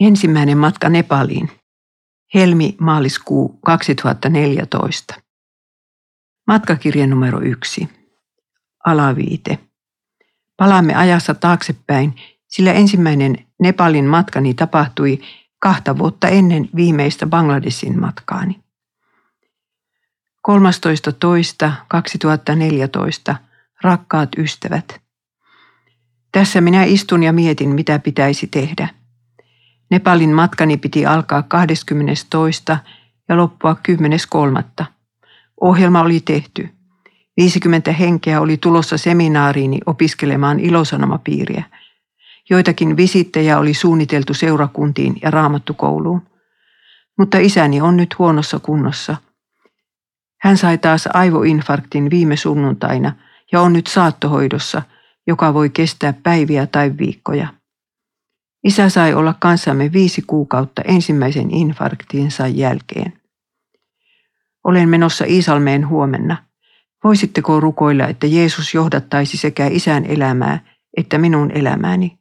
Ensimmäinen matka Nepaliin. Helmi-maaliskuu 2014. Matkakirja numero yksi. Alaviite. Palaamme ajassa taaksepäin, sillä ensimmäinen Nepalin matkani tapahtui kahta vuotta ennen viimeistä Bangladesin matkaani. 13.2.2014. Rakkaat ystävät. Tässä minä istun ja mietin, mitä pitäisi tehdä. Nepalin matkani piti alkaa 22. ja loppua 10.3. Ohjelma oli tehty. 50 henkeä oli tulossa seminaariini opiskelemaan ilosanomapiiriä. Joitakin visittejä oli suunniteltu seurakuntiin ja raamattukouluun. Mutta isäni on nyt huonossa kunnossa. Hän sai taas aivoinfarktin viime sunnuntaina ja on nyt saattohoidossa, joka voi kestää päiviä tai viikkoja. Isä sai olla kanssamme viisi kuukautta ensimmäisen infarktinsa jälkeen. Olen menossa Iisalmeen huomenna. Voisitteko rukoilla, että Jeesus johdattaisi sekä isän elämää että minun elämääni?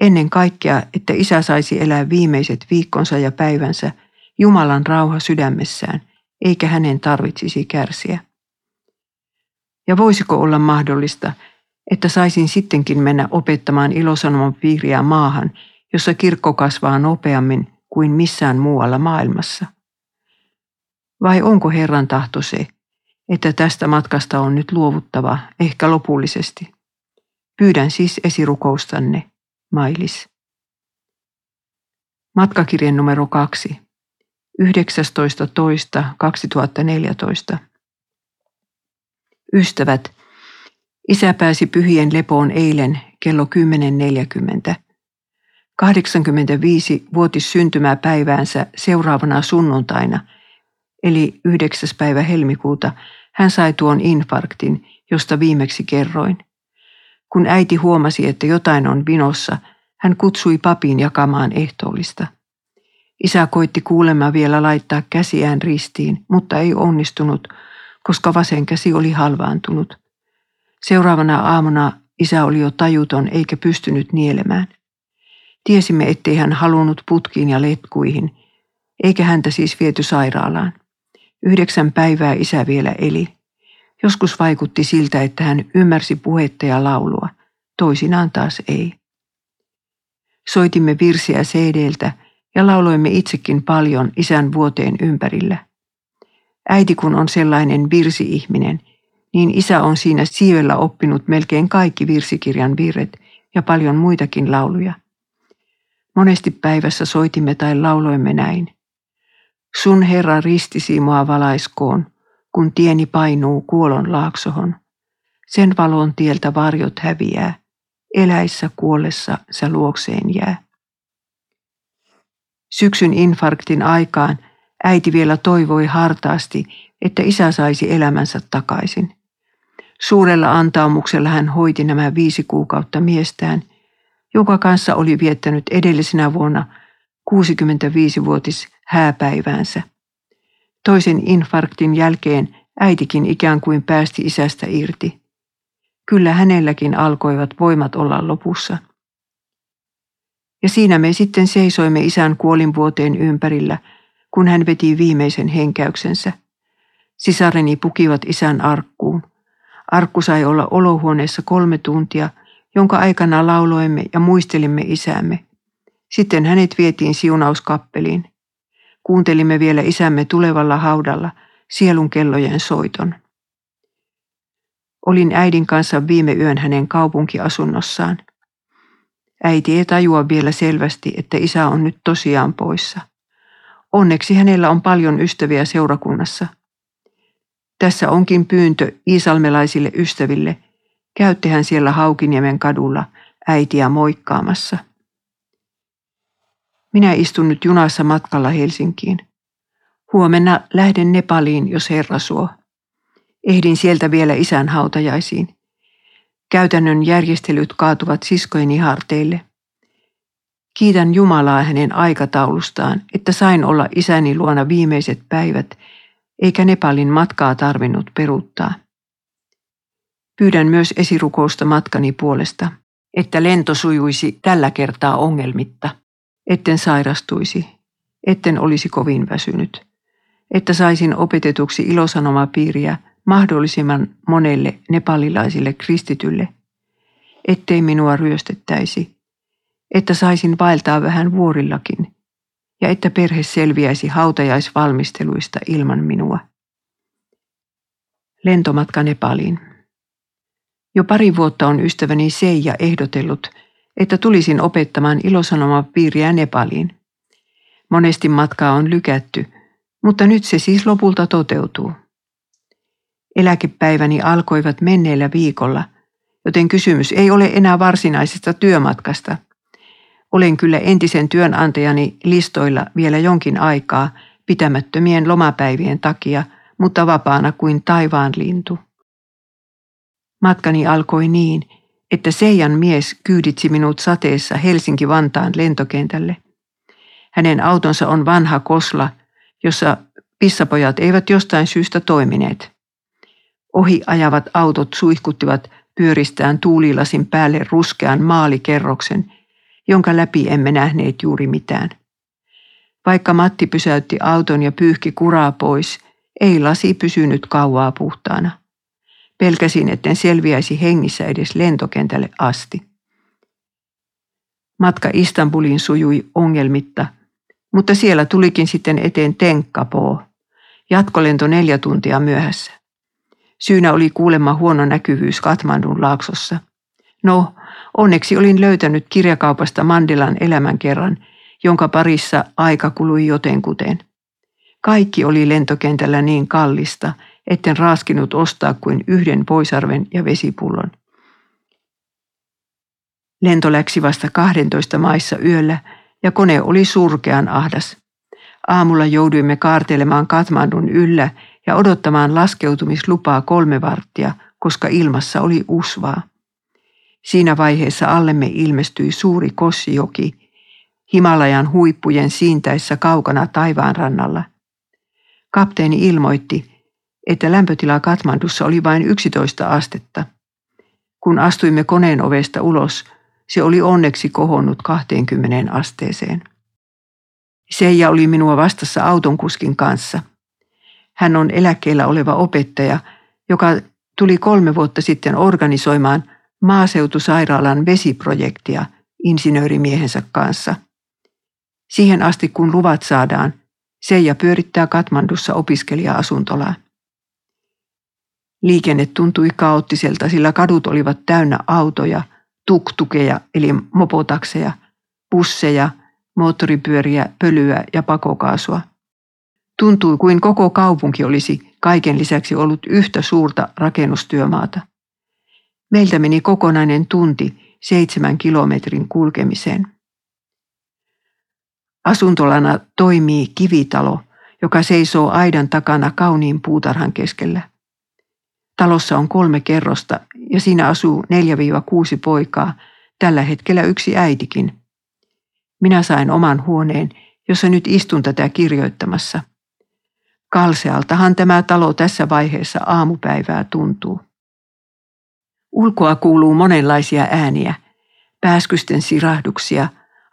Ennen kaikkea, että isä saisi elää viimeiset viikkonsa ja päivänsä Jumalan rauha sydämessään, eikä hänen tarvitsisi kärsiä. Ja voisiko olla mahdollista, että saisin sittenkin mennä opettamaan ilosanoman piiriä maahan, jossa kirkko kasvaa nopeammin kuin missään muualla maailmassa? Vai onko Herran tahto se, että tästä matkasta on nyt luovuttava, ehkä lopullisesti? Pyydän siis esirukoustanne, Mailis. Matkakirjan numero kaksi. 19.2.2014. Ystävät, isä pääsi pyhien lepoon eilen kello 10.40. 85-vuotis syntymäpäiväänsä seuraavana sunnuntaina – eli 9. päivä helmikuuta, hän sai tuon infarktin, josta viimeksi kerroin. Kun äiti huomasi, että jotain on vinossa, hän kutsui papin jakamaan ehtoollista. Isä koitti kuulemma vielä laittaa käsiään ristiin, mutta ei onnistunut, koska vasen käsi oli halvaantunut. Seuraavana aamuna isä oli jo tajuton eikä pystynyt nielemään. Tiesimme, ettei hän halunnut putkiin ja letkuihin, eikä häntä siis viety sairaalaan. Yhdeksän päivää isä vielä eli. Joskus vaikutti siltä, että hän ymmärsi puhetta ja laulua, toisinaan taas ei. Soitimme virsiä cd ja lauloimme itsekin paljon isän vuoteen ympärillä. Äiti kun on sellainen virsi-ihminen, niin isä on siinä siivellä oppinut melkein kaikki virsikirjan virret ja paljon muitakin lauluja. Monesti päivässä soitimme tai lauloimme näin. Sun Herra ristisi mua valaiskoon, kun tieni painuu kuolon laaksohon. Sen valon tieltä varjot häviää, eläissä kuollessa sä luokseen jää. Syksyn infarktin aikaan äiti vielä toivoi hartaasti, että isä saisi elämänsä takaisin. Suurella antaumuksella hän hoiti nämä viisi kuukautta miestään, joka kanssa oli viettänyt edellisenä vuonna 65-vuotis hääpäiväänsä. Toisen infarktin jälkeen äitikin ikään kuin päästi isästä irti. Kyllä hänelläkin alkoivat voimat olla lopussa. Ja siinä me sitten seisoimme isän kuolinvuoteen ympärillä, kun hän veti viimeisen henkäyksensä. Sisareni pukivat isän arkkuun. Arkku sai olla olohuoneessa kolme tuntia, jonka aikana lauloimme ja muistelimme isämme. Sitten hänet vietiin siunauskappeliin. Kuuntelimme vielä isämme tulevalla haudalla sielun kellojen soiton. Olin äidin kanssa viime yön hänen kaupunkiasunnossaan. Äiti ei tajua vielä selvästi, että isä on nyt tosiaan poissa. Onneksi hänellä on paljon ystäviä seurakunnassa. Tässä onkin pyyntö iisalmelaisille ystäville. Käyttehän siellä Haukiniemen kadulla äitiä moikkaamassa. Minä istun nyt junassa matkalla Helsinkiin. Huomenna lähden Nepaliin, jos Herra suo. Ehdin sieltä vielä isän hautajaisiin. Käytännön järjestelyt kaatuvat siskojeni harteille. Kiitän Jumalaa hänen aikataulustaan, että sain olla isäni luona viimeiset päivät, eikä Nepalin matkaa tarvinnut peruuttaa. Pyydän myös esirukousta matkani puolesta, että lento sujuisi tällä kertaa ongelmitta. etten sairastuisi, etten olisi kovin väsynyt, että saisin opetetuksi ilosanomapiiriä mahdollisimman monelle nepalilaisille kristitylle, ettei minua ryöstettäisi, että saisin vaeltaa vähän vuorillakin ja että perhe selviäisi hautajaisvalmisteluista ilman minua. Lentomatka Nepaliin. Jo pari vuotta on ystäväni Seija ehdotellut, että tulisin opettamaan ilosanomapiiriä Nepaliin. Monesti matkaa on lykätty, mutta nyt se siis lopulta toteutuu. Eläkepäiväni alkoivat menneellä viikolla, joten kysymys ei ole enää varsinaisesta työmatkasta. Olen kyllä entisen työnantajani listoilla vielä jonkin aikaa pitämättömien lomapäivien takia, mutta vapaana kuin taivaan lintu. Matkani alkoi niin, että Seijan mies kyyditsi minut sateessa Helsinki-Vantaan lentokentälle. Hänen autonsa on vanha kosla, jossa pissapojat eivät jostain syystä toimineet. Ohi ajavat autot suihkuttivat pyöristään tuulilasin päälle ruskean maalikerroksen, jonka läpi emme nähneet juuri mitään. Vaikka Matti pysäytti auton ja pyyhki kuraa pois, ei lasi pysynyt kauaa puhtaana. Pelkäsin, etten selviäisi hengissä edes lentokentälle asti. Matka Istanbuliin sujui ongelmitta, mutta siellä tulikin sitten eteen Tenkkapoo. Jatkolento neljä tuntia myöhässä. Syynä oli kuulemma huono näkyvyys Katmandun laaksossa. No, onneksi olin löytänyt kirjakaupasta Mandilan elämänkerran, jonka parissa aika kului jotenkuten. Kaikki oli lentokentällä niin kallista, etten raaskinut ostaa kuin yhden poisarven ja vesipullon. Lento läksi vasta 12 maissa yöllä ja kone oli surkean ahdas. Aamulla jouduimme kaartelemaan Katmandun yllä ja odottamaan laskeutumislupaa kolme varttia, koska ilmassa oli usvaa. Siinä vaiheessa allemme ilmestyi suuri Kossijoki, Himalajan huippujen siintäessä kaukana taivaan rannalla. Kapteeni ilmoitti, että lämpötila Katmandussa oli vain 11 astetta. Kun astuimme koneen ovesta ulos, se oli onneksi kohonnut 20 asteeseen. Seija oli minua vastassa autonkuskin kanssa. Hän on eläkkeellä oleva opettaja, joka tuli kolme vuotta sitten organisoimaan maaseutusairaalan vesiprojektia insinöörimiehensä kanssa. Siihen asti kun luvat saadaan, Seija pyörittää Katmandussa opiskelija-asuntolaa. Liikenne tuntui kaoottiselta, sillä kadut olivat täynnä autoja, tuktukeja eli mopotakseja, busseja, moottoripyöriä, pölyä ja pakokaasua. Tuntui kuin koko kaupunki olisi kaiken lisäksi ollut yhtä suurta rakennustyömaata. Meiltä meni kokonainen tunti seitsemän kilometrin kulkemiseen. Asuntolana toimii kivitalo, joka seisoo aidan takana kauniin puutarhan keskellä. Talossa on kolme kerrosta ja siinä asuu 4-6 poikaa, tällä hetkellä yksi äitikin. Minä sain oman huoneen, jossa nyt istun tätä kirjoittamassa. Kalsealtahan tämä talo tässä vaiheessa aamupäivää tuntuu. Ulkoa kuuluu monenlaisia ääniä, pääskysten sirahduksia,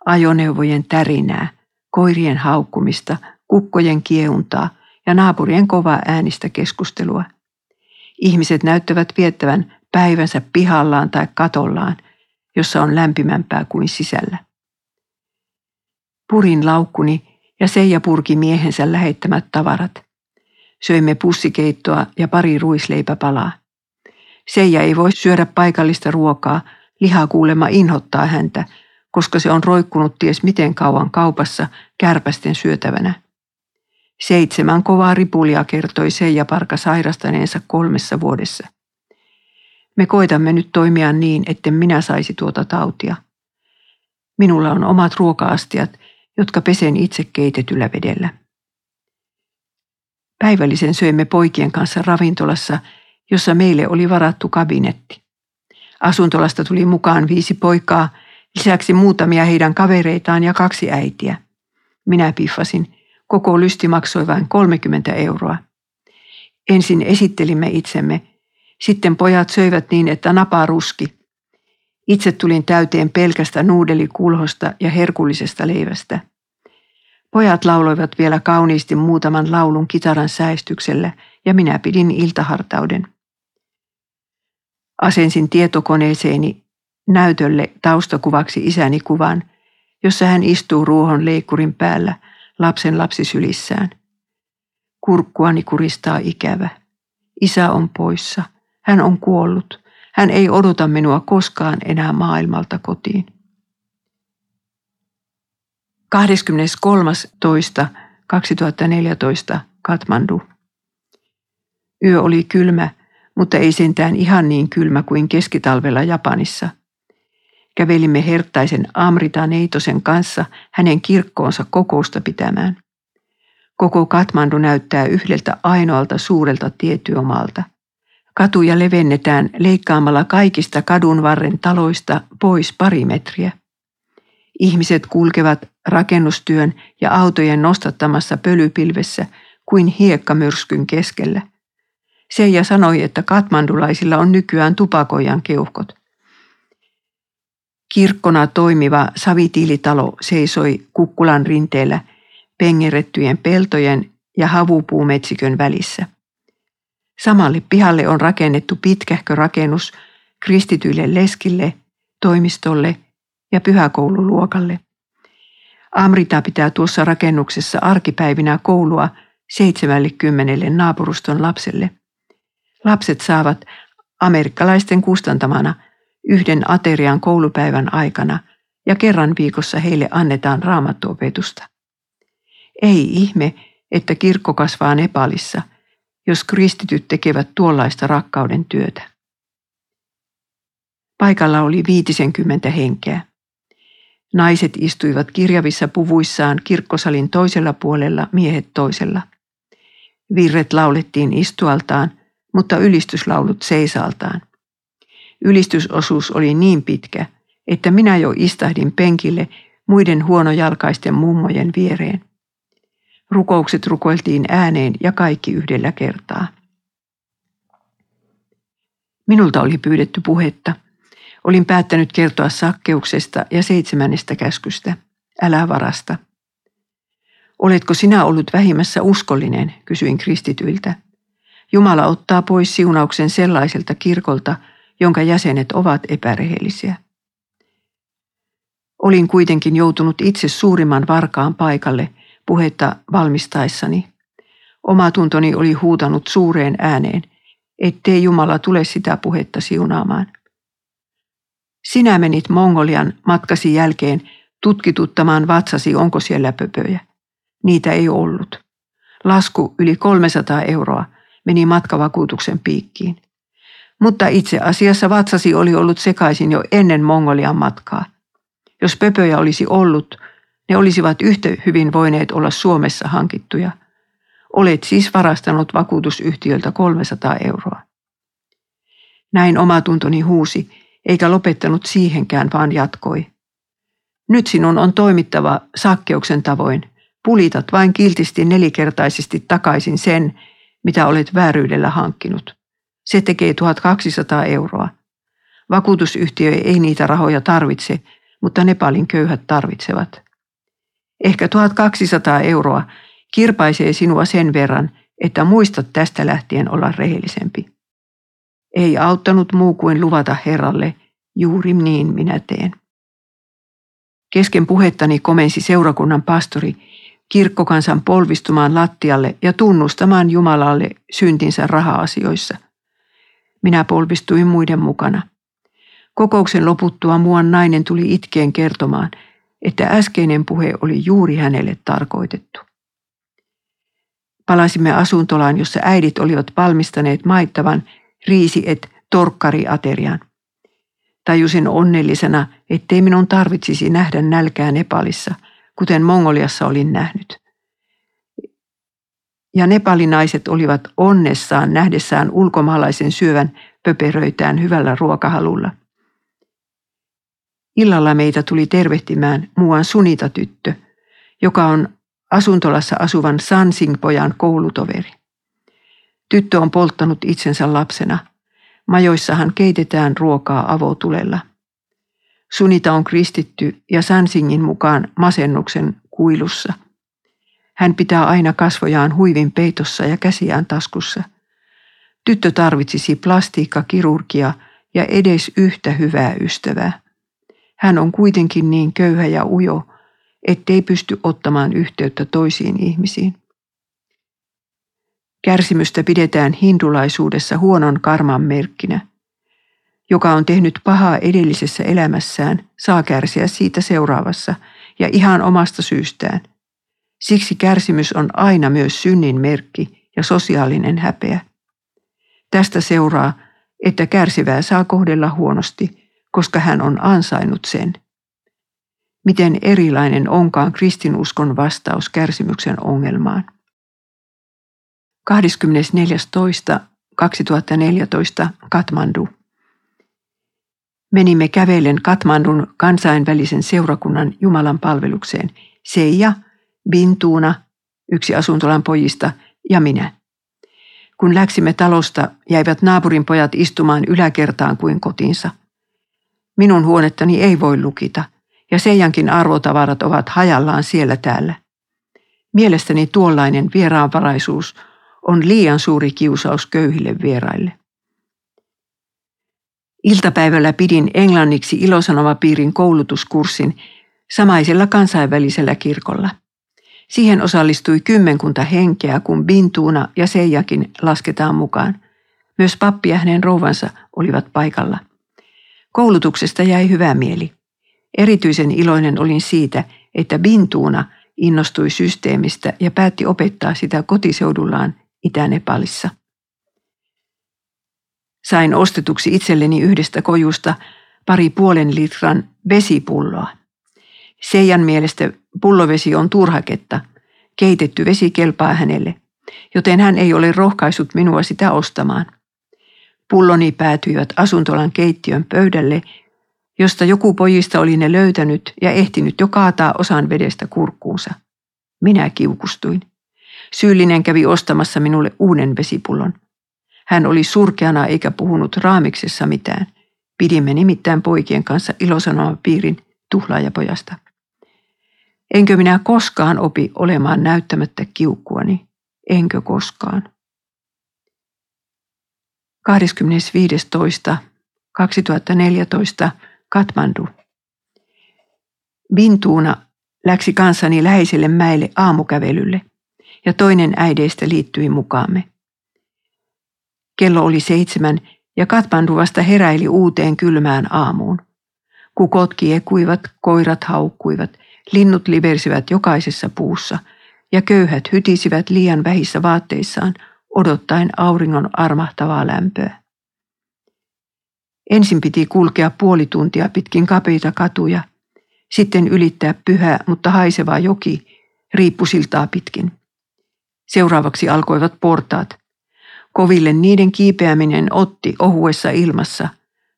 ajoneuvojen tärinää, koirien haukkumista, kukkojen kieuntaa ja naapurien kovaa äänistä keskustelua – Ihmiset näyttävät viettävän päivänsä pihallaan tai katollaan, jossa on lämpimämpää kuin sisällä. Purin laukkuni ja Seija purki miehensä lähettämät tavarat. Söimme pussikeittoa ja pari ruisleipäpalaa. Seija ei voi syödä paikallista ruokaa, liha kuulema inhottaa häntä, koska se on roikkunut ties miten kauan kaupassa kärpästen syötävänä. Seitsemän kovaa ripulia kertoi Seija Parka sairastaneensa kolmessa vuodessa. Me koitamme nyt toimia niin, etten minä saisi tuota tautia. Minulla on omat ruokaastiat, jotka pesen itse keitetyllä vedellä. Päivällisen söimme poikien kanssa ravintolassa, jossa meille oli varattu kabinetti. Asuntolasta tuli mukaan viisi poikaa, lisäksi muutamia heidän kavereitaan ja kaksi äitiä. Minä piffasin, Koko lysti maksoi vain 30 euroa. Ensin esittelimme itsemme, sitten pojat söivät niin, että napa ruski. Itse tulin täyteen pelkästä nuudelikulhosta ja herkullisesta leivästä. Pojat lauloivat vielä kauniisti muutaman laulun kitaran säistyksellä ja minä pidin iltahartauden. Asensin tietokoneeseeni näytölle taustakuvaksi isäni kuvan, jossa hän istuu ruohon leikkurin päällä lapsen lapsisylissään. Kurkkuani kuristaa ikävä. Isä on poissa. Hän on kuollut. Hän ei odota minua koskaan enää maailmalta kotiin. 23.2.2014 Katmandu. Yö oli kylmä, mutta ei sentään ihan niin kylmä kuin keskitalvella Japanissa. Kävelimme herttaisen Amrita Neitosen kanssa hänen kirkkoonsa kokousta pitämään. Koko Katmandu näyttää yhdeltä ainoalta suurelta tietyömaalta. Katuja levennetään leikkaamalla kaikista kadunvarren taloista pois pari metriä. Ihmiset kulkevat rakennustyön ja autojen nostattamassa pölypilvessä kuin hiekkamyrskyn keskellä. Seija sanoi, että katmandulaisilla on nykyään tupakojan keuhkot. Kirkkona toimiva savitiilitalo seisoi kukkulan rinteellä pengerettyjen peltojen ja havupuumetsikön välissä. Samalle pihalle on rakennettu pitkähkö rakennus kristityille leskille, toimistolle ja pyhäkoululuokalle. Amrita pitää tuossa rakennuksessa arkipäivinä koulua 70 naapuruston lapselle. Lapset saavat amerikkalaisten kustantamana yhden aterian koulupäivän aikana ja kerran viikossa heille annetaan raamattuopetusta. Ei ihme, että kirkko kasvaa Nepalissa, jos kristityt tekevät tuollaista rakkauden työtä. Paikalla oli viitisenkymmentä henkeä. Naiset istuivat kirjavissa puvuissaan kirkkosalin toisella puolella, miehet toisella. Virret laulettiin istualtaan, mutta ylistyslaulut seisaltaan. Ylistysosuus oli niin pitkä, että minä jo istahdin penkille muiden huonojalkaisten mummojen viereen. Rukoukset rukoiltiin ääneen ja kaikki yhdellä kertaa. Minulta oli pyydetty puhetta. Olin päättänyt kertoa sakkeuksesta ja seitsemännestä käskystä. Älä varasta. Oletko sinä ollut vähimmässä uskollinen, kysyin kristityiltä. Jumala ottaa pois siunauksen sellaiselta kirkolta, jonka jäsenet ovat epärehellisiä. Olin kuitenkin joutunut itse suurimman varkaan paikalle puhetta valmistaessani. Oma tuntoni oli huutanut suureen ääneen, ettei Jumala tule sitä puhetta siunaamaan. Sinä menit Mongolian matkasi jälkeen tutkituttamaan vatsasi, onko siellä pöpöjä. Niitä ei ollut. Lasku yli 300 euroa meni matkavakuutuksen piikkiin. Mutta itse asiassa vatsasi oli ollut sekaisin jo ennen Mongolian matkaa. Jos pöpöjä olisi ollut, ne olisivat yhtä hyvin voineet olla Suomessa hankittuja. Olet siis varastanut vakuutusyhtiöltä 300 euroa. Näin omatuntoni huusi, eikä lopettanut siihenkään, vaan jatkoi. Nyt sinun on toimittava sakkeuksen tavoin. Pulitat vain kiltisti nelikertaisesti takaisin sen, mitä olet vääryydellä hankkinut. Se tekee 1200 euroa. Vakuutusyhtiö ei niitä rahoja tarvitse, mutta Nepalin köyhät tarvitsevat. Ehkä 1200 euroa kirpaisee sinua sen verran, että muistat tästä lähtien olla rehellisempi. Ei auttanut muu kuin luvata Herralle, juuri niin minä teen. Kesken puhettani komensi seurakunnan pastori kirkkokansan polvistumaan lattialle ja tunnustamaan Jumalalle syntinsä raha-asioissa. Minä polvistuin muiden mukana. Kokouksen loputtua muun nainen tuli itkeen kertomaan, että äskeinen puhe oli juuri hänelle tarkoitettu. Palasimme asuntolaan, jossa äidit olivat valmistaneet maittavan riisi- et torkkariaterian. Tajusin onnellisena, ettei minun tarvitsisi nähdä nälkää Nepalissa, kuten Mongoliassa olin nähnyt. Ja nepalinaiset olivat onnessaan nähdessään ulkomaalaisen syövän pöperöitään hyvällä ruokahalulla. Illalla meitä tuli tervehtimään muuan Sunita-tyttö, joka on asuntolassa asuvan Sansing-pojan koulutoveri. Tyttö on polttanut itsensä lapsena. Majoissahan keitetään ruokaa avotulella. Sunita on kristitty ja Sansingin mukaan masennuksen kuilussa. Hän pitää aina kasvojaan huivin peitossa ja käsiään taskussa. Tyttö tarvitsisi plastiikkakirurgia ja edes yhtä hyvää ystävää. Hän on kuitenkin niin köyhä ja ujo, ettei pysty ottamaan yhteyttä toisiin ihmisiin. Kärsimystä pidetään hindulaisuudessa huonon karman merkkinä. Joka on tehnyt pahaa edellisessä elämässään, saa kärsiä siitä seuraavassa ja ihan omasta syystään. Siksi kärsimys on aina myös synnin merkki ja sosiaalinen häpeä. Tästä seuraa, että kärsivää saa kohdella huonosti, koska hän on ansainnut sen. Miten erilainen onkaan kristinuskon vastaus kärsimyksen ongelmaan. 24.2.2014 Katmandu. Menimme kävellen Katmandun kansainvälisen seurakunnan Jumalan palvelukseen. Seija, Bintuuna, yksi asuntolan pojista ja minä. Kun läksimme talosta, jäivät naapurin pojat istumaan yläkertaan kuin kotinsa. Minun huonettani ei voi lukita, ja Seijankin arvotavarat ovat hajallaan siellä täällä. Mielestäni tuollainen vieraanvaraisuus – on liian suuri kiusaus köyhille vieraille. Iltapäivällä pidin englanniksi ilosanomapiirin koulutuskurssin samaisella kansainvälisellä kirkolla. Siihen osallistui kymmenkunta henkeä, kun Bintuuna ja Seijakin lasketaan mukaan. Myös pappi ja hänen rouvansa olivat paikalla. Koulutuksesta jäi hyvä mieli. Erityisen iloinen olin siitä, että Bintuuna innostui systeemistä ja päätti opettaa sitä kotiseudullaan Itä-Nepalissa. Sain ostetuksi itselleni yhdestä kojusta pari puolen litran vesipulloa. Seijan mielestä pullovesi on turhaketta. Keitetty vesi kelpaa hänelle, joten hän ei ole rohkaisut minua sitä ostamaan. Pulloni päätyivät asuntolan keittiön pöydälle, josta joku pojista oli ne löytänyt ja ehtinyt jo kaataa osan vedestä kurkkuunsa. Minä kiukustuin. Syyllinen kävi ostamassa minulle uuden vesipullon. Hän oli surkeana eikä puhunut raamiksessa mitään. Pidimme nimittäin poikien kanssa piirin tuhlaajapojasta. Enkö minä koskaan opi olemaan näyttämättä kiukkuani? Enkö koskaan? 25.2.2014 Katmandu. Bintuuna läksi kanssani läheiselle mäelle aamukävelylle ja toinen äideistä liittyi mukaamme. Kello oli seitsemän ja Katmandu vasta heräili uuteen kylmään aamuun. Kukot kiekuivat, koirat haukkuivat, linnut liversivät jokaisessa puussa ja köyhät hytisivät liian vähissä vaatteissaan odottaen auringon armahtavaa lämpöä. Ensin piti kulkea puoli tuntia pitkin kapeita katuja, sitten ylittää pyhä, mutta haisevaa joki riippusiltaa pitkin. Seuraavaksi alkoivat portaat. Koville niiden kiipeäminen otti ohuessa ilmassa,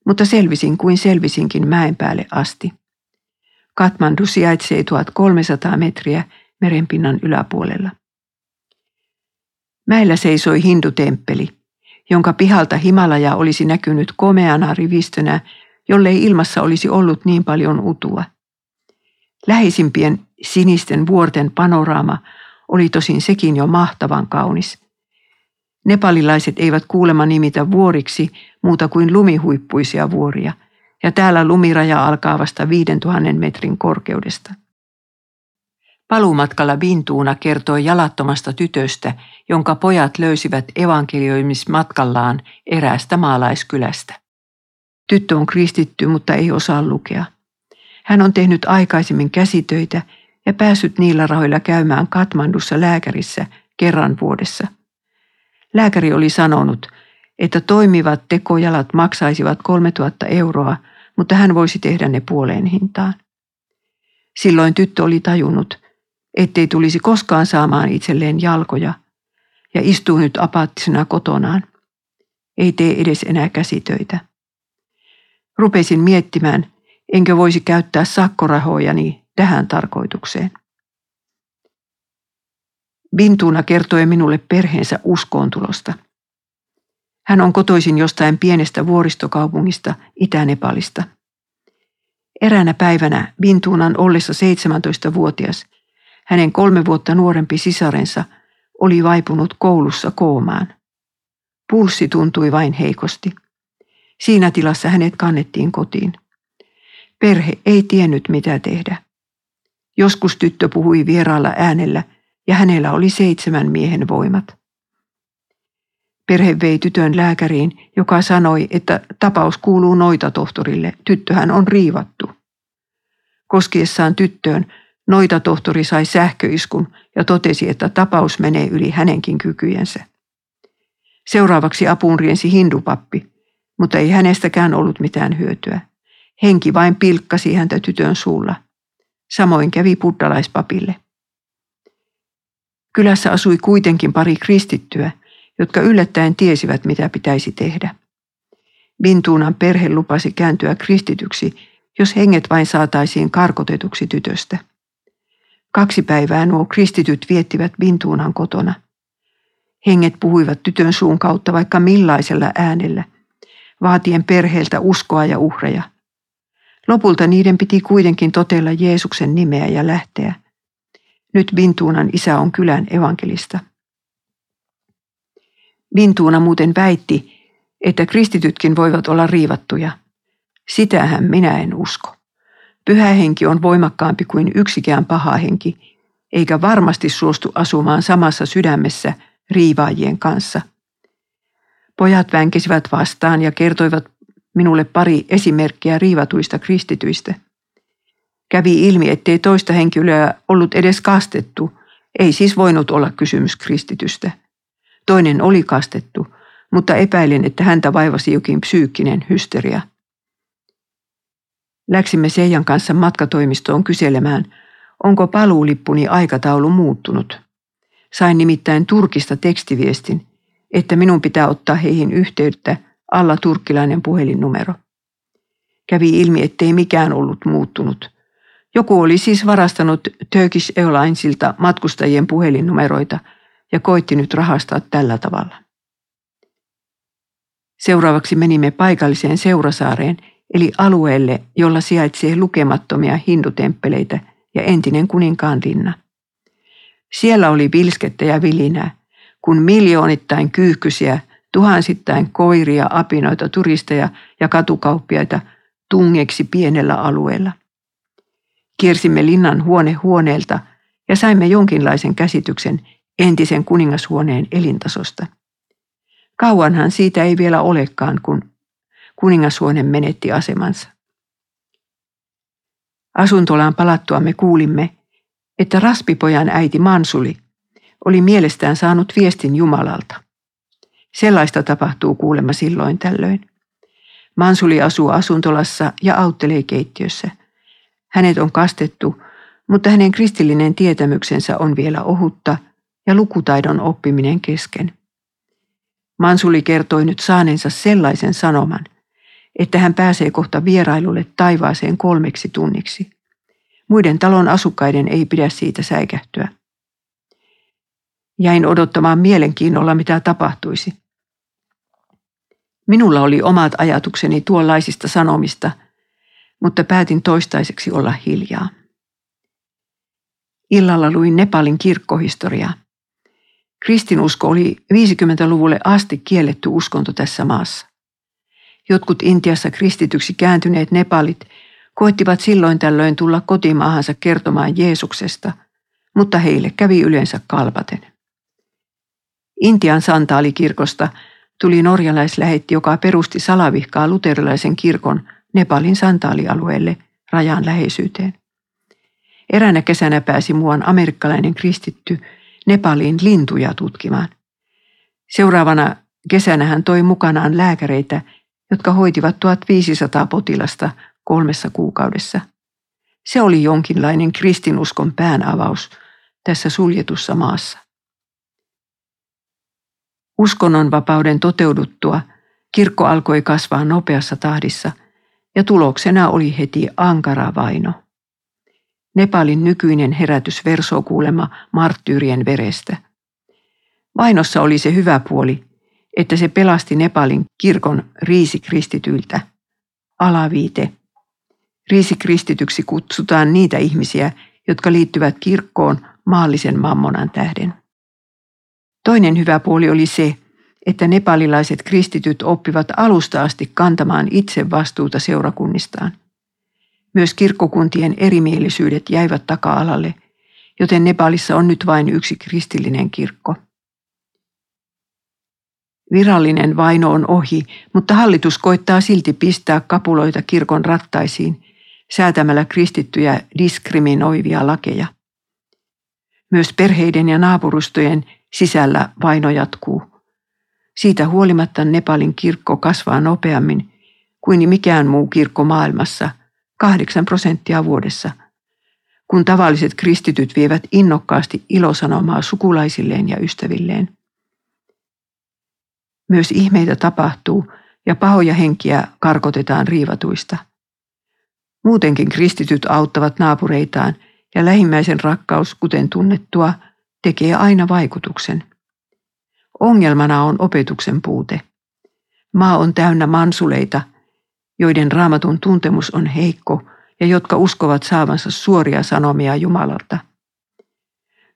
mutta selvisin kuin selvisinkin mäen päälle asti. Katmandu sijaitsee 1300 metriä merenpinnan yläpuolella. Mäellä seisoi hindutemppeli, jonka pihalta Himalaja olisi näkynyt komeana rivistönä, jollei ilmassa olisi ollut niin paljon utua. Läheisimpien sinisten vuorten panoraama oli tosin sekin jo mahtavan kaunis. Nepalilaiset eivät kuulema nimitä vuoriksi muuta kuin lumihuippuisia vuoria, ja täällä lumiraja alkaa vasta 5000 metrin korkeudesta. Paluumatkalla Bintuuna kertoi jalattomasta tytöstä, jonka pojat löysivät evankelioimismatkallaan eräästä maalaiskylästä. Tyttö on kristitty, mutta ei osaa lukea. Hän on tehnyt aikaisemmin käsitöitä ja päässyt niillä rahoilla käymään Katmandussa lääkärissä kerran vuodessa. Lääkäri oli sanonut, että toimivat tekojalat maksaisivat 3000 euroa, mutta hän voisi tehdä ne puoleen hintaan. Silloin tyttö oli tajunnut, ettei tulisi koskaan saamaan itselleen jalkoja ja istuu nyt apaattisena kotonaan. Ei tee edes enää käsitöitä. Rupesin miettimään, enkö voisi käyttää sakkorahojani tähän tarkoitukseen. Bintuna kertoi minulle perheensä uskoontulosta. Hän on kotoisin jostain pienestä vuoristokaupungista Itä-Nepalista. Eräänä päivänä Bintuunan ollessa 17-vuotias hänen kolme vuotta nuorempi sisarensa oli vaipunut koulussa koomaan. Pulssi tuntui vain heikosti. Siinä tilassa hänet kannettiin kotiin. Perhe ei tiennyt mitä tehdä. Joskus tyttö puhui vieraalla äänellä ja hänellä oli seitsemän miehen voimat. Perhe vei tytön lääkäriin, joka sanoi, että tapaus kuuluu noita tohtorille, tyttöhän on riivattu. Koskiessaan tyttöön, noita tohtori sai sähköiskun ja totesi, että tapaus menee yli hänenkin kykyjensä. Seuraavaksi apuun riensi hindupappi, mutta ei hänestäkään ollut mitään hyötyä. Henki vain pilkkasi häntä tytön suulla. Samoin kävi buddalaispapille. Kylässä asui kuitenkin pari kristittyä, jotka yllättäen tiesivät, mitä pitäisi tehdä. Bintuunan perhe lupasi kääntyä kristityksi, jos henget vain saataisiin karkotetuksi tytöstä. Kaksi päivää nuo kristityt viettivät Bintuunan kotona. Henget puhuivat tytön suun kautta vaikka millaisella äänellä, vaatien perheeltä uskoa ja uhreja. Lopulta niiden piti kuitenkin totella Jeesuksen nimeä ja lähteä. Nyt Bintuunan isä on kylän evankelista. Bintuuna muuten väitti, että kristitytkin voivat olla riivattuja. Sitähän minä en usko. Pyhä henki on voimakkaampi kuin yksikään paha henki, eikä varmasti suostu asumaan samassa sydämessä riivaajien kanssa. Pojat vänkesivät vastaan ja kertoivat minulle pari esimerkkiä riivatuista kristityistä. Kävi ilmi, ettei toista henkilöä ollut edes kastettu, ei siis voinut olla kysymys kristitystä. Toinen oli kastettu, mutta epäilin, että häntä vaivasi jokin psyykkinen hysteria. Läksimme Seijan kanssa matkatoimistoon kyselemään, onko paluulippuni aikataulu muuttunut. Sain nimittäin Turkista tekstiviestin, että minun pitää ottaa heihin yhteyttä alla turkkilainen puhelinnumero. Kävi ilmi, ettei mikään ollut muuttunut. Joku oli siis varastanut Turkish Airlinesilta matkustajien puhelinnumeroita ja koitti nyt rahastaa tällä tavalla. Seuraavaksi menimme paikalliseen Seurasaareen, eli alueelle, jolla sijaitsee lukemattomia hindutemppeleitä ja entinen kuninkaan linna. Siellä oli vilskettä ja vilinää, kun miljoonittain kyyhkysiä, tuhansittain koiria, apinoita, turisteja ja katukauppiaita tungeksi pienellä alueella. Kiersimme linnan huone huoneelta ja saimme jonkinlaisen käsityksen entisen kuningashuoneen elintasosta. Kauanhan siitä ei vielä olekaan, kun kuningashuone menetti asemansa. Asuntolaan palattuamme kuulimme, että raspipojan äiti Mansuli oli mielestään saanut viestin Jumalalta. Sellaista tapahtuu kuulemma silloin tällöin. Mansuli asuu asuntolassa ja auttelee keittiössä. Hänet on kastettu, mutta hänen kristillinen tietämyksensä on vielä ohutta ja lukutaidon oppiminen kesken. Mansuli kertoi nyt saaneensa sellaisen sanoman, että hän pääsee kohta vierailulle taivaaseen kolmeksi tunniksi. Muiden talon asukkaiden ei pidä siitä säikähtyä. Jäin odottamaan mielenkiinnolla, mitä tapahtuisi. Minulla oli omat ajatukseni tuollaisista sanomista, mutta päätin toistaiseksi olla hiljaa. Illalla luin Nepalin kirkkohistoriaa. Kristinusko oli 50-luvulle asti kielletty uskonto tässä maassa. Jotkut Intiassa kristityksi kääntyneet Nepalit koettivat silloin tällöin tulla kotimaahansa kertomaan Jeesuksesta, mutta heille kävi yleensä kalpaten. Intian santaalikirkosta tuli norjalaislähetti, joka perusti salavihkaa luterilaisen kirkon Nepalin santaalialueelle rajan läheisyyteen. Eräänä kesänä pääsi muuan amerikkalainen kristitty Nepaliin lintuja tutkimaan. Seuraavana kesänä hän toi mukanaan lääkäreitä, jotka hoitivat 1500 potilasta kolmessa kuukaudessa. Se oli jonkinlainen kristinuskon päänavaus tässä suljetussa maassa. Uskonnonvapauden toteuduttua kirkko alkoi kasvaa nopeassa tahdissa ja tuloksena oli heti ankara vaino. Nepalin nykyinen herätys versoo kuulema marttyyrien verestä. Vainossa oli se hyvä puoli, että se pelasti Nepalin kirkon riisikristityiltä. Alaviite. Riisikristityksi kutsutaan niitä ihmisiä, jotka liittyvät kirkkoon maallisen mammonan tähden. Toinen hyvä puoli oli se, että nepalilaiset kristityt oppivat alusta asti kantamaan itse vastuuta seurakunnistaan. Myös kirkkokuntien erimielisyydet jäivät taka-alalle, joten Nepalissa on nyt vain yksi kristillinen kirkko. Virallinen vaino on ohi, mutta hallitus koittaa silti pistää kapuloita kirkon rattaisiin säätämällä kristittyjä diskriminoivia lakeja. Myös perheiden ja naapurustojen sisällä vaino jatkuu. Siitä huolimatta Nepalin kirkko kasvaa nopeammin kuin mikään muu kirkko maailmassa, 8 prosenttia vuodessa, kun tavalliset kristityt vievät innokkaasti ilosanomaa sukulaisilleen ja ystävilleen. Myös ihmeitä tapahtuu ja pahoja henkiä karkotetaan riivatuista. Muutenkin kristityt auttavat naapureitaan ja lähimmäisen rakkaus, kuten tunnettua, tekee aina vaikutuksen. Ongelmana on opetuksen puute. Maa on täynnä mansuleita, joiden raamatun tuntemus on heikko ja jotka uskovat saavansa suoria sanomia Jumalalta.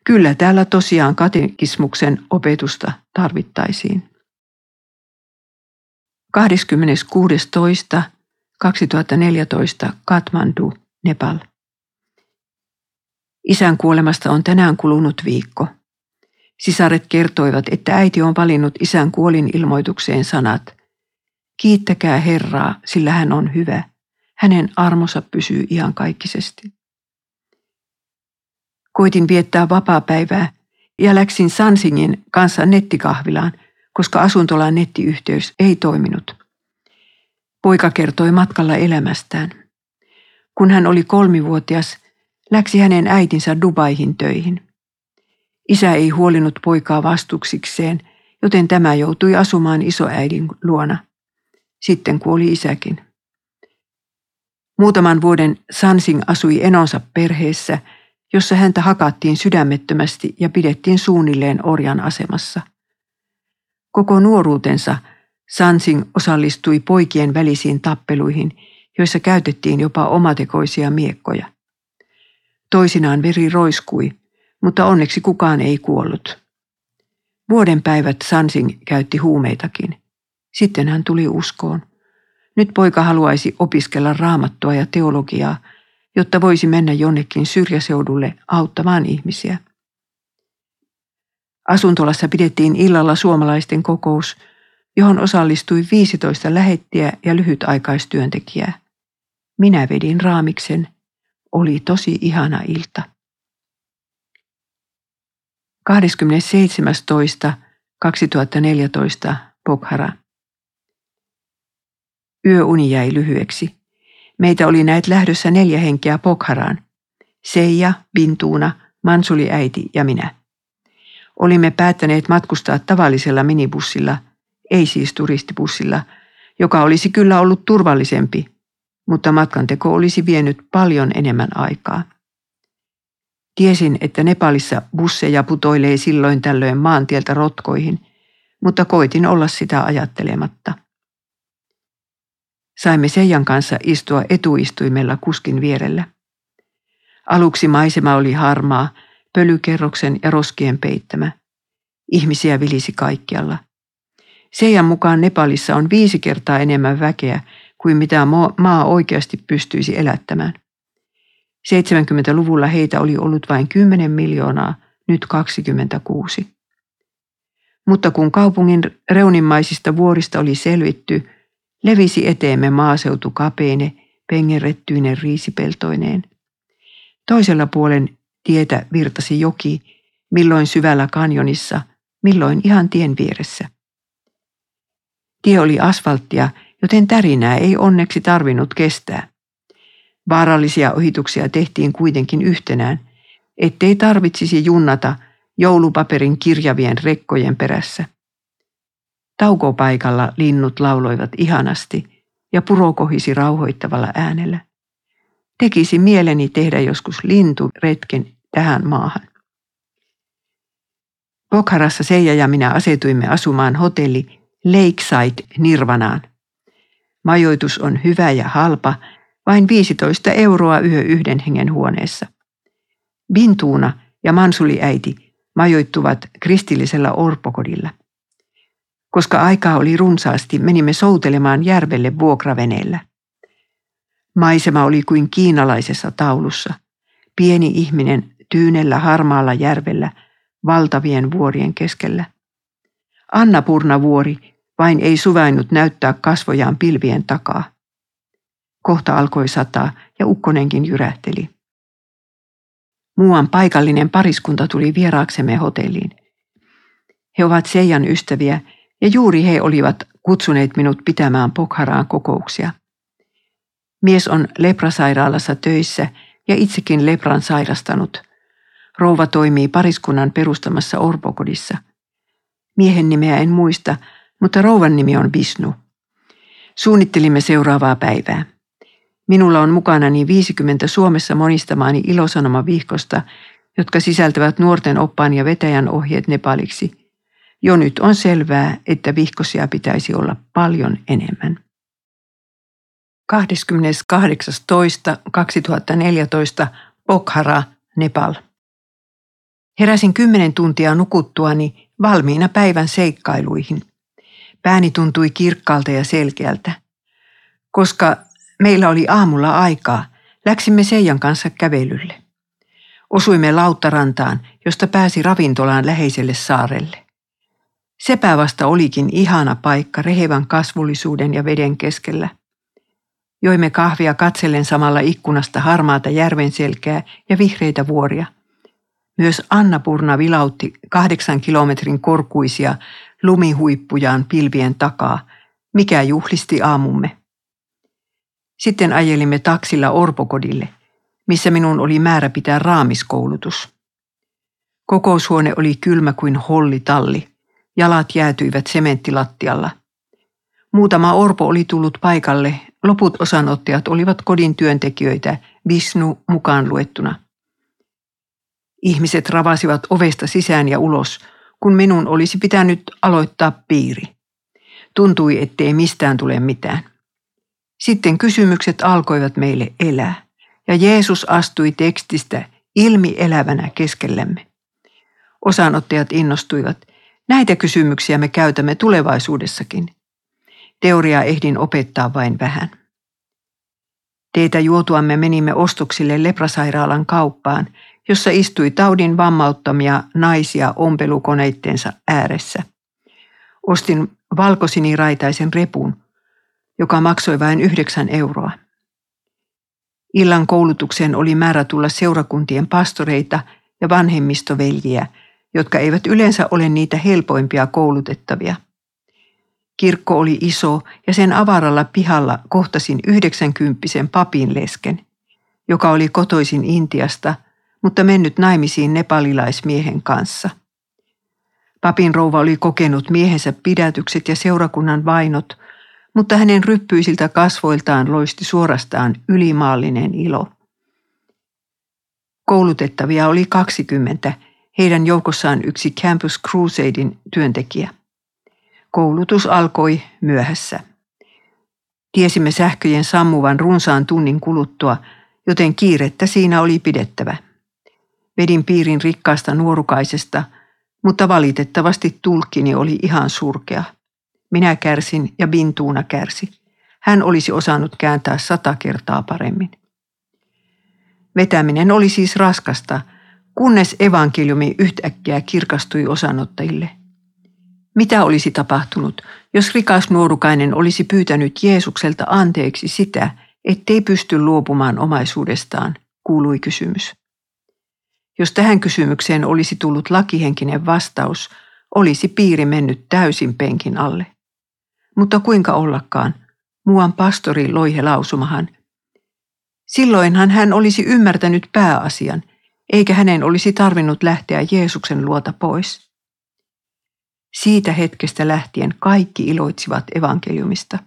Kyllä täällä tosiaan katekismuksen opetusta tarvittaisiin. 26.2.2014 Kathmandu, Nepal. Isän kuolemasta on tänään kulunut viikko. Sisaret kertoivat, että äiti on valinnut isän kuolin ilmoitukseen sanat. Kiittäkää Herraa, sillä hän on hyvä. Hänen armosa pysyy iankaikkisesti. Koitin viettää vapaapäivää ja läksin Sansingin kanssa nettikahvilaan, koska asuntolan nettiyhteys ei toiminut. Poika kertoi matkalla elämästään. Kun hän oli kolmivuotias, läksi hänen äitinsä Dubaihin töihin. Isä ei huolinut poikaa vastuksikseen, joten tämä joutui asumaan isoäidin luona. Sitten kuoli isäkin. Muutaman vuoden Sansing asui enonsa perheessä, jossa häntä hakattiin sydämettömästi ja pidettiin suunnilleen orjan asemassa. Koko nuoruutensa Sansing osallistui poikien välisiin tappeluihin, joissa käytettiin jopa omatekoisia miekkoja. Toisinaan veri roiskui, mutta onneksi kukaan ei kuollut. Vuoden päivät Sansing käytti huumeitakin. Sitten hän tuli uskoon. Nyt poika haluaisi opiskella raamattua ja teologiaa, jotta voisi mennä jonnekin syrjäseudulle auttamaan ihmisiä. Asuntolassa pidettiin illalla suomalaisten kokous, johon osallistui 15 lähettiä ja lyhytaikaistyöntekijää. Minä vedin raamiksen. Oli tosi ihana ilta. 27.2.2014 Pokhara. Yöuni jäi lyhyeksi. Meitä oli näet lähdössä neljä henkeä Pokharaan. Seija, Bintuuna, Mansuli äiti ja minä. Olimme päättäneet matkustaa tavallisella minibussilla, ei siis turistibussilla, joka olisi kyllä ollut turvallisempi, mutta matkanteko olisi vienyt paljon enemmän aikaa. Tiesin, että Nepalissa busseja putoilee silloin tällöin maantieltä rotkoihin, mutta koitin olla sitä ajattelematta. Saimme Seijan kanssa istua etuistuimella kuskin vierellä. Aluksi maisema oli harmaa, pölykerroksen ja roskien peittämä. Ihmisiä vilisi kaikkialla. Seijan mukaan Nepalissa on viisi kertaa enemmän väkeä kuin mitä maa oikeasti pystyisi elättämään. 70-luvulla heitä oli ollut vain 10 miljoonaa, nyt 26. Mutta kun kaupungin reunimmaisista vuorista oli selvitty, levisi eteemme maaseutu kapeine, pengerrettyinen riisipeltoineen. Toisella puolen tietä virtasi joki, milloin syvällä kanjonissa, milloin ihan tien vieressä. Tie oli asfalttia, joten tärinää ei onneksi tarvinnut kestää. Vaarallisia ohituksia tehtiin kuitenkin yhtenään, ettei tarvitsisi junnata joulupaperin kirjavien rekkojen perässä. Taukopaikalla linnut lauloivat ihanasti ja puro kohisi rauhoittavalla äänellä. Tekisi mieleni tehdä joskus linturetken tähän maahan. Pokharassa Seija ja minä asetuimme asumaan hotelli Lakeside Nirvanaan. Majoitus on hyvä ja halpa Vain 15 euroa yö yhden hengen huoneessa. Bintuuna ja Mansuli-äiti majoittuvat kristillisellä orpokodilla. Koska aikaa oli runsaasti, menimme soutelemaan järvelle vuokraveneellä. Maisema oli kuin kiinalaisessa taulussa. Pieni ihminen tyynellä harmaalla järvellä valtavien vuorien keskellä. Anna vuori vain ei suvainnut näyttää kasvojaan pilvien takaa. Kohta alkoi sataa ja ukkonenkin jyrähteli. Muuan paikallinen pariskunta tuli vieraaksemme hotelliin. He ovat Seijan ystäviä ja juuri he olivat kutsuneet minut pitämään Pokharaan kokouksia. Mies on leprasairaalassa töissä ja itsekin lepran sairastanut. Rouva toimii pariskunnan perustamassa orpokodissa. Miehen nimeä en muista, mutta rouvan nimi on Visnu. Suunnittelimme seuraavaa päivää. Minulla on mukanani 50 Suomessa monistamaani ilosanoma-vihkosta, jotka sisältävät nuorten oppaan ja vetäjän ohjeet Nepaliksi. Jo nyt on selvää, että vihkosia pitäisi olla paljon enemmän. 28.2.2014 Pokhara, Nepal. Heräsin kymmenen tuntia nukuttuani valmiina päivän seikkailuihin. Pääni tuntui kirkkaalta ja selkeältä. Koska meillä oli aamulla aikaa, läksimme Seijan kanssa kävelylle. Osuimme Lauttarantaan, josta pääsi ravintolaan läheiselle saarelle. Sepä vasta olikin ihana paikka rehevän kasvullisuuden ja veden keskellä. Joimme kahvia katsellen samalla ikkunasta harmaata järven selkää ja vihreitä vuoria. Myös Annapurna vilautti kahdeksan kilometrin korkuisia lumihuippujaan pilvien takaa, mikä juhlisti aamumme. Sitten ajelimme taksilla Orpokodille, missä minun oli määrä pitää raamiskoulutus. Kokoushuone oli kylmä kuin hollitalli. Jalat jäätyivät sementtilattialla. Muutama orpo oli tullut paikalle, loput osanottajat olivat kodin työntekijöitä, Visnu mukaan luettuna. Ihmiset ravasivat ovesta sisään ja ulos, kun minun olisi pitänyt aloittaa piiri. Tuntui, ettei mistään tule mitään. Sitten kysymykset alkoivat meille elää, ja Jeesus astui tekstistä ilmi elävänä keskellemme. Osanottajat innostuivat. Näitä kysymyksiä me käytämme tulevaisuudessakin. Teoriaa ehdin opettaa vain vähän. Teitä juotuamme menimme ostoksille leprasairaalan kauppaan, jossa istui taudin vammauttamia naisia ompelukoneittensa ääressä. Ostin valkosiniraitaisen repun, joka maksoi vain yhdeksän euroa. Illan koulutukseen oli määrä tulla seurakuntien pastoreita ja vanhemmistoveljiä, jotka eivät yleensä ole niitä helpoimpia koulutettavia. Kirkko oli iso ja sen avaralla pihalla kohtasin yhdeksänkymppisen papin lesken, joka oli kotoisin Intiasta, mutta mennyt naimisiin nepalilaismiehen kanssa. Papin rouva oli kokenut miehensä pidätykset ja seurakunnan vainot – mutta hänen ryppyisiltä kasvoiltaan loisti suorastaan ylimaallinen ilo. Koulutettavia oli 20, heidän joukossaan yksi Campus Crusadein työntekijä. Koulutus alkoi myöhässä. Tiesimme sähköjen sammuvan runsaan tunnin kuluttua, joten kiirettä siinä oli pidettävä. Vedin piirin rikkaasta nuorukaisesta, mutta valitettavasti tulkkini oli ihan surkea. Minä kärsin ja Bintuuna kärsi. Hän olisi osannut kääntää sata kertaa paremmin. Vetäminen oli siis raskasta, kunnes evankeliumi yhtäkkiä kirkastui osanottajille. Mitä olisi tapahtunut, jos rikas nuorukainen olisi pyytänyt Jeesukselta anteeksi sitä, ettei pysty luopumaan omaisuudestaan, kuului kysymys. Jos tähän kysymykseen olisi tullut lakihenkinen vastaus, olisi piiri mennyt täysin penkin alle. Mutta kuinka ollakaan, muuan pastori loihe lausumahan. Silloinhan hän olisi ymmärtänyt pääasian, eikä hänen olisi tarvinnut lähteä Jeesuksen luota pois. Siitä hetkestä lähtien kaikki iloitsivat evankeliumista.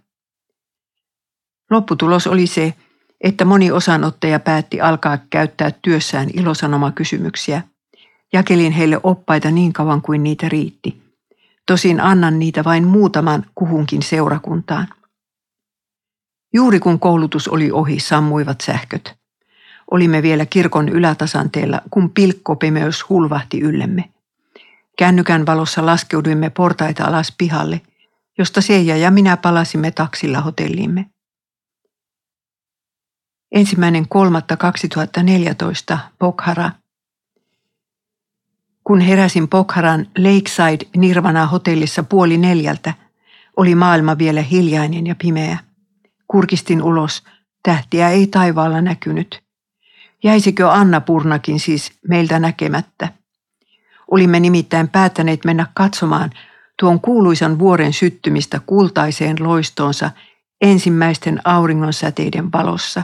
Lopputulos oli se, että moni osanottaja päätti alkaa käyttää työssään ilosanomakysymyksiä. Jakelin heille oppaita niin kauan kuin niitä riitti. Tosin annan niitä vain muutaman kuhunkin seurakuntaan. Juuri kun koulutus oli ohi, sammuivat sähköt. Olimme vielä kirkon ylätasanteella, kun pilkkopimeys hulvahti yllemme. Kännykän valossa laskeuduimme portaita alas pihalle, josta Seija ja minä palasimme taksilla hotelliimme. Ensimmäinen kolmatta 2014 Pokhara. Kun heräsin Pokharan Lakeside Nirvana hotellissa puoli neljältä, oli maailma vielä hiljainen ja pimeä. Kurkistin ulos, tähtiä ei taivaalla näkynyt. Jäisikö Anna Purnakin siis meiltä näkemättä? Olimme nimittäin päättäneet mennä katsomaan tuon kuuluisan vuoren syttymistä kultaiseen loistoonsa ensimmäisten auringonsäteiden valossa.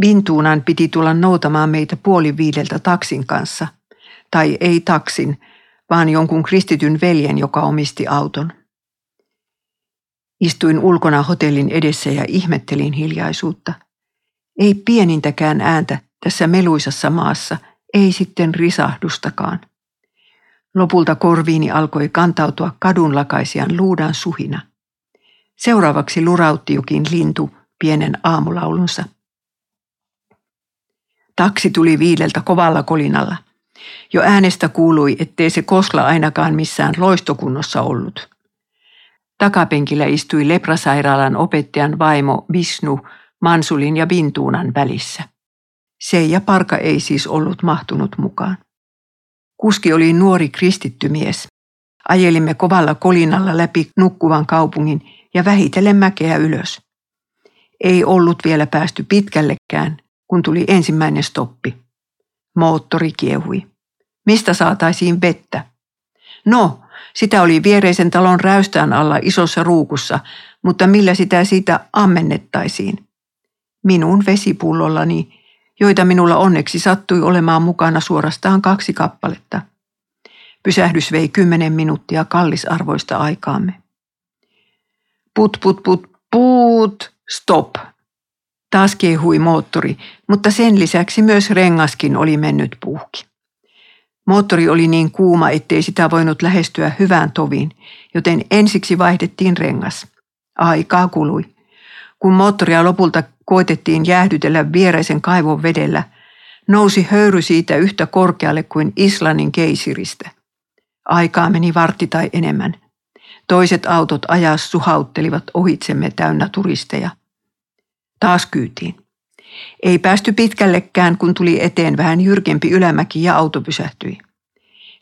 Vintuunan piti tulla noutamaan meitä puoli viideltä taksin kanssa, tai ei taksin, vaan jonkun kristityn veljen, joka omisti auton. Istuin ulkona hotellin edessä ja ihmettelin hiljaisuutta. Ei pienintäkään ääntä tässä meluisassa maassa, ei sitten risahdustakaan. Lopulta korviini alkoi kantautua kadunlakaisian luudan suhina. Seuraavaksi lurautti jokin lintu pienen aamulaulunsa. Taksi tuli viideltä kovalla kolinalla. Jo äänestä kuului, ettei se kosla ainakaan missään loistokunnossa ollut. Takapenkillä istui leprasairaalan opettajan vaimo Visnu Mansulin ja Vintuunan välissä. Se ja Parka ei siis ollut mahtunut mukaan. Kuski oli nuori kristitty mies. Ajelimme kovalla kolinalla läpi nukkuvan kaupungin ja vähitellen mäkeä ylös. Ei ollut vielä päästy pitkällekään, kun tuli ensimmäinen stoppi. Moottori kiehui. Mistä saataisiin vettä? No, sitä oli viereisen talon räystään alla isossa ruukussa, mutta millä sitä siitä ammennettaisiin? Minun vesipullollani, joita minulla onneksi sattui olemaan mukana suorastaan kaksi kappaletta. Pysähdys vei kymmenen minuuttia kallisarvoista aikaamme. Put, put, put, put, stop. Taas kehui moottori, mutta sen lisäksi myös rengaskin oli mennyt puhki. Moottori oli niin kuuma, ettei sitä voinut lähestyä hyvään toviin, joten ensiksi vaihdettiin rengas. Aikaa kului. Kun moottoria lopulta koitettiin jäähdytellä viereisen kaivon vedellä, nousi höyry siitä yhtä korkealle kuin Islannin keisiristä. Aikaa meni vartti tai enemmän. Toiset autot ajas suhauttelivat ohitsemme täynnä turisteja. Taas kyytiin. Ei päästy pitkällekään, kun tuli eteen vähän jyrkempi ylämäki ja auto pysähtyi.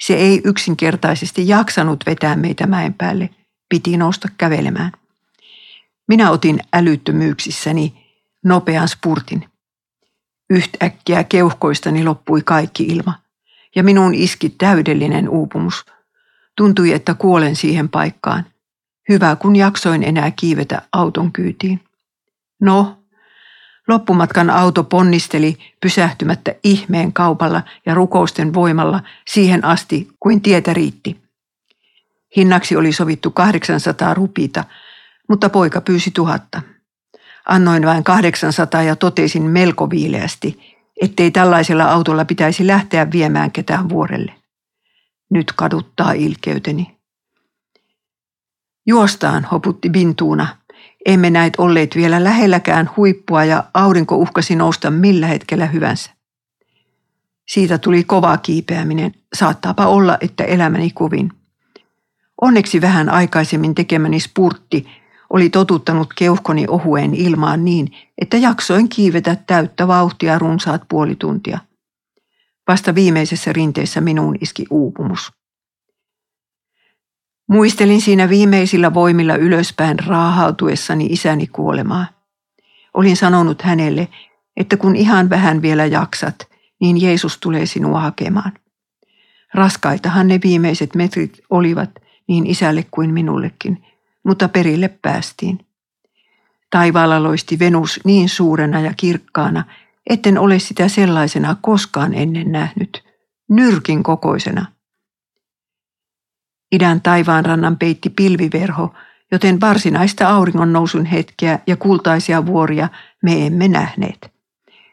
Se ei yksinkertaisesti jaksanut vetää meitä mäen päälle, piti nousta kävelemään. Minä otin älyttömyyksissäni nopean spurtin. Yhtäkkiä keuhkoistani loppui kaikki ilma, ja minun iski täydellinen uupumus. Tuntui, että kuolen siihen paikkaan. Hyvä, kun jaksoin enää kiivetä auton kyytiin. No, Loppumatkan auto ponnisteli pysähtymättä ihmeen kaupalla ja rukousten voimalla siihen asti, kuin tietä riitti. Hinnaksi oli sovittu 800 rupita, mutta poika pyysi tuhatta. Annoin vain 800 ja totesin melko viileästi, ettei tällaisella autolla pitäisi lähteä viemään ketään vuorelle. Nyt kaduttaa ilkeyteni. Juostaan, hoputti Bintuuna emme näet olleet vielä lähelläkään huippua ja aurinko uhkasi nousta millä hetkellä hyvänsä. Siitä tuli kova kiipeäminen, saattaapa olla, että elämäni kuvin. Onneksi vähän aikaisemmin tekemäni spurtti oli totuttanut keuhkoni ohueen ilmaan niin, että jaksoin kiivetä täyttä vauhtia runsaat puoli tuntia. Vasta viimeisessä rinteessä minuun iski uupumus. Muistelin siinä viimeisillä voimilla ylöspäin raahautuessani isäni kuolemaa. Olin sanonut hänelle, että kun ihan vähän vielä jaksat, niin Jeesus tulee sinua hakemaan. Raskaitahan ne viimeiset metrit olivat niin isälle kuin minullekin, mutta perille päästiin. Taivaalla loisti Venus niin suurena ja kirkkaana, etten ole sitä sellaisena koskaan ennen nähnyt, nyrkin kokoisena. Idän taivaanrannan peitti pilviverho, joten varsinaista auringon nousun hetkeä ja kultaisia vuoria me emme nähneet.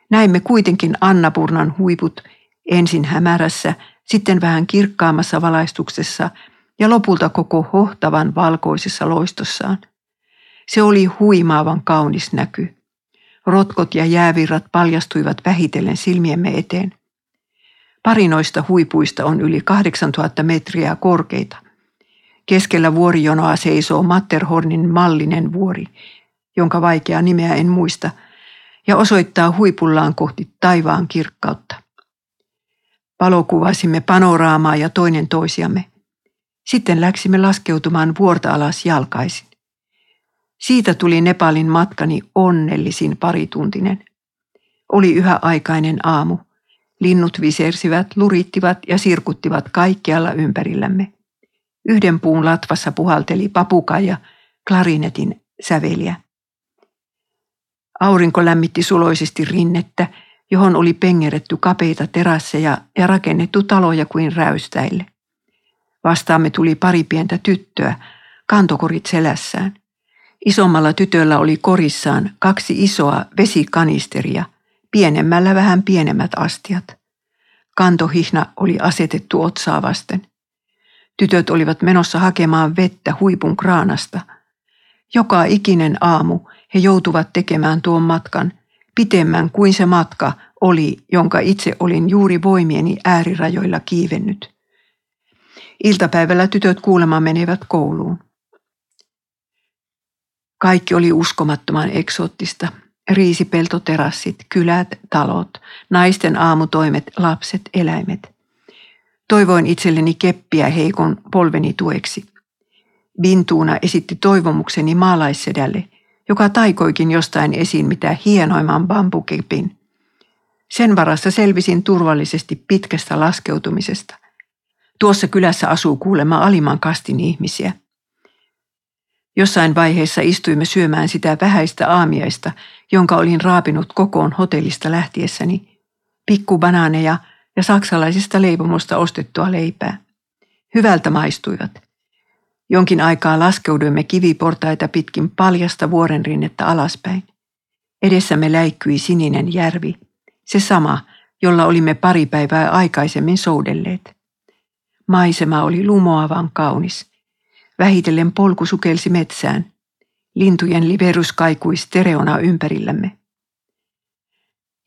Näimme kuitenkin Annapurnan huiput ensin hämärässä, sitten vähän kirkkaammassa valaistuksessa ja lopulta koko hohtavan valkoisessa loistossaan. Se oli huimaavan kaunis näky. Rotkot ja jäävirrat paljastuivat vähitellen silmiemme eteen. Pari noista huipuista on yli 8000 metriä korkeita. Keskellä vuorijonoa seisoo Matterhornin mallinen vuori, jonka vaikeaa nimeä en muista, ja osoittaa huipullaan kohti taivaan kirkkautta. Valokuvasimme panoraamaa ja toinen toisiamme. Sitten läksimme laskeutumaan vuorta alas jalkaisin. Siitä tuli Nepalin matkani onnellisin parituntinen. Oli yhä aikainen aamu. Linnut visersivät, lurittivat ja sirkuttivat kaikkialla ympärillämme. Yhden puun latvassa puhalteli papukaja, klarinetin säveliä. Aurinko lämmitti suloisesti rinnettä, johon oli pengeretty kapeita terasseja ja rakennettu taloja kuin räystäille. Vastaamme tuli pari pientä tyttöä, kantokorit selässään. Isommalla tytöllä oli korissaan kaksi isoa vesikanisteria, pienemmällä vähän pienemmät astiat. Kantohihna oli asetettu otsaa vasten. Tytöt olivat menossa hakemaan vettä huipun kraanasta. Joka ikinen aamu he joutuvat tekemään tuon matkan, pitemmän kuin se matka oli, jonka itse olin juuri voimieni äärirajoilla kiivennyt. Iltapäivällä tytöt kuulemma menevät kouluun. Kaikki oli uskomattoman eksoottista. Riisipeltoterassit, kylät, talot, naisten aamutoimet, lapset, eläimet. Toivoin itselleni keppiä heikon polveni tueksi. Bintuuna esitti toivomukseni maalaissedälle, joka taikoikin jostain esiin mitä hienoimman bambukepin. Sen varassa selvisin turvallisesti pitkästä laskeutumisesta. Tuossa kylässä asuu kuulemma alimman kastin ihmisiä. Jossain vaiheessa istuimme syömään sitä vähäistä aamiaista, jonka olin raapinut kokoon hotellista lähtiessäni. Pikkubanaaneja ja saksalaisesta leipomosta ostettua leipää. Hyvältä maistuivat. Jonkin aikaa laskeuduimme kiviportaita pitkin paljasta vuorenrinnettä alaspäin. Edessämme läikkyi sininen järvi, se sama, jolla olimme pari päivää aikaisemmin soudelleet. Maisema oli lumoavan kaunis. Vähitellen polku sukelsi metsään. Lintujen liverus kaikui stereona ympärillämme.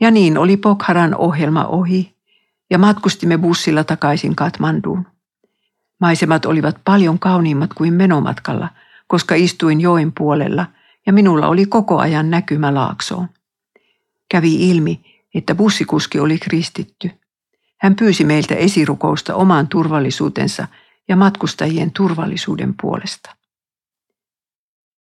Ja niin oli Pokharan ohjelma ohi ja matkustimme bussilla takaisin Katmanduun. Maisemat olivat paljon kauniimmat kuin menomatkalla, koska istuin joen puolella ja minulla oli koko ajan näkymä laaksoon. Kävi ilmi, että bussikuski oli kristitty. Hän pyysi meiltä esirukousta omaan turvallisuutensa ja matkustajien turvallisuuden puolesta.